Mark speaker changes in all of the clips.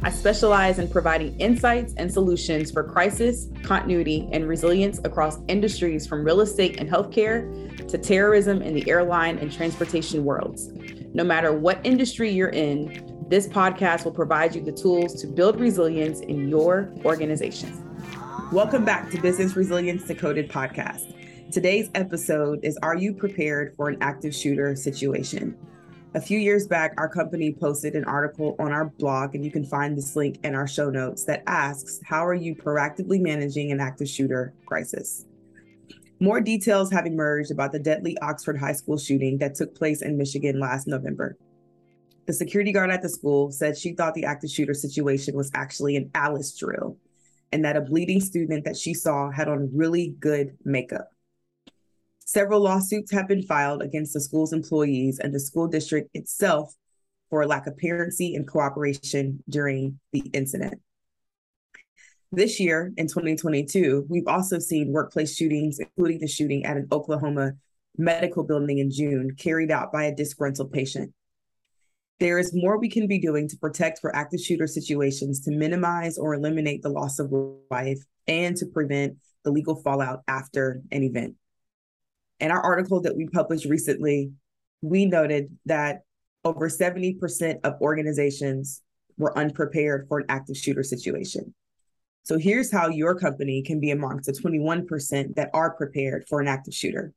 Speaker 1: I specialize in providing insights and solutions for crisis, continuity, and resilience across industries from real estate and healthcare to terrorism in the airline and transportation worlds. No matter what industry you're in, this podcast will provide you the tools to build resilience in your organization. Welcome back to Business Resilience Decoded podcast. Today's episode is Are you prepared for an active shooter situation? A few years back, our company posted an article on our blog, and you can find this link in our show notes that asks, How are you proactively managing an active shooter crisis? More details have emerged about the deadly Oxford High School shooting that took place in Michigan last November. The security guard at the school said she thought the active shooter situation was actually an Alice drill and that a bleeding student that she saw had on really good makeup. Several lawsuits have been filed against the school's employees and the school district itself for lack of parency and cooperation during the incident. This year, in 2022, we've also seen workplace shootings, including the shooting at an Oklahoma medical building in June, carried out by a disgruntled patient. There is more we can be doing to protect for active shooter situations to minimize or eliminate the loss of life and to prevent the legal fallout after an event. In our article that we published recently, we noted that over 70% of organizations were unprepared for an active shooter situation. So here's how your company can be amongst the 21% that are prepared for an active shooter.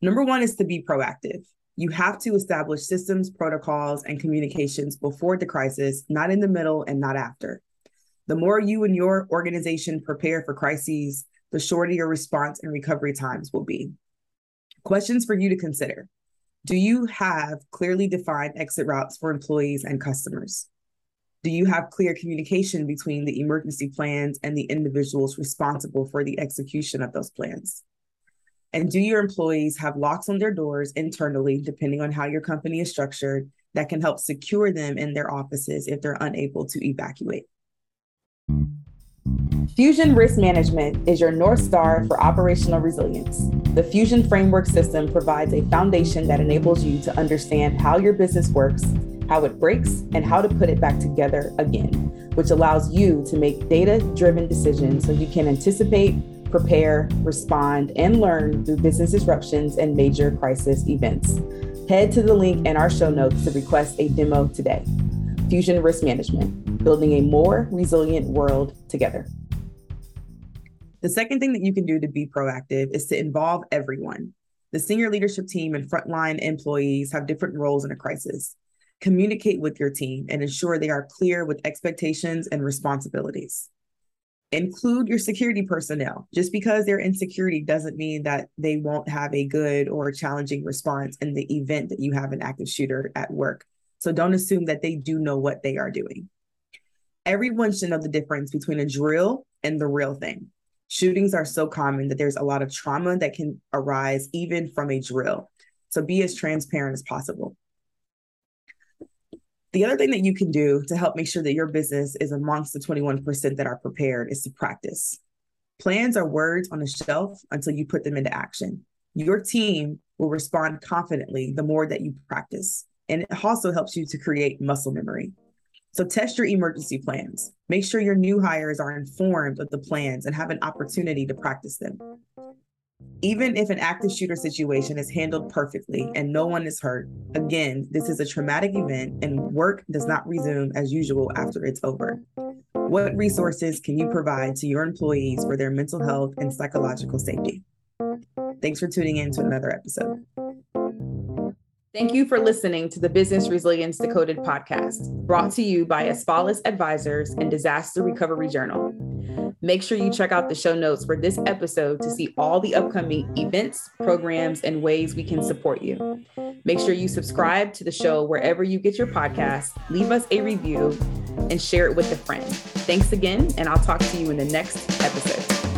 Speaker 1: Number one is to be proactive. You have to establish systems, protocols, and communications before the crisis, not in the middle and not after. The more you and your organization prepare for crises, the shorter your response and recovery times will be. Questions for you to consider Do you have clearly defined exit routes for employees and customers? Do you have clear communication between the emergency plans and the individuals responsible for the execution of those plans? And do your employees have locks on their doors internally, depending on how your company is structured, that can help secure them in their offices if they're unable to evacuate? Mm-hmm. Fusion Risk Management is your North Star for operational resilience. The Fusion Framework System provides a foundation that enables you to understand how your business works, how it breaks, and how to put it back together again, which allows you to make data driven decisions so you can anticipate, prepare, respond, and learn through business disruptions and major crisis events. Head to the link in our show notes to request a demo today. Fusion Risk Management, building a more resilient world together. The second thing that you can do to be proactive is to involve everyone. The senior leadership team and frontline employees have different roles in a crisis. Communicate with your team and ensure they are clear with expectations and responsibilities. Include your security personnel. Just because they're in security doesn't mean that they won't have a good or challenging response in the event that you have an active shooter at work. So don't assume that they do know what they are doing. Everyone should know the difference between a drill and the real thing. Shootings are so common that there's a lot of trauma that can arise even from a drill. So be as transparent as possible. The other thing that you can do to help make sure that your business is amongst the 21% that are prepared is to practice. Plans are words on a shelf until you put them into action. Your team will respond confidently the more that you practice. And it also helps you to create muscle memory. So test your emergency plans. Make sure your new hires are informed of the plans and have an opportunity to practice them. Even if an active shooter situation is handled perfectly and no one is hurt, again, this is a traumatic event and work does not resume as usual after it's over. What resources can you provide to your employees for their mental health and psychological safety? Thanks for tuning in to another episode. Thank you for listening to the Business Resilience Decoded podcast, brought to you by Asfalis Advisors and Disaster Recovery Journal. Make sure you check out the show notes for this episode to see all the upcoming events, programs, and ways we can support you. Make sure you subscribe to the show wherever you get your podcast, leave us a review, and share it with a friend. Thanks again, and I'll talk to you in the next episode.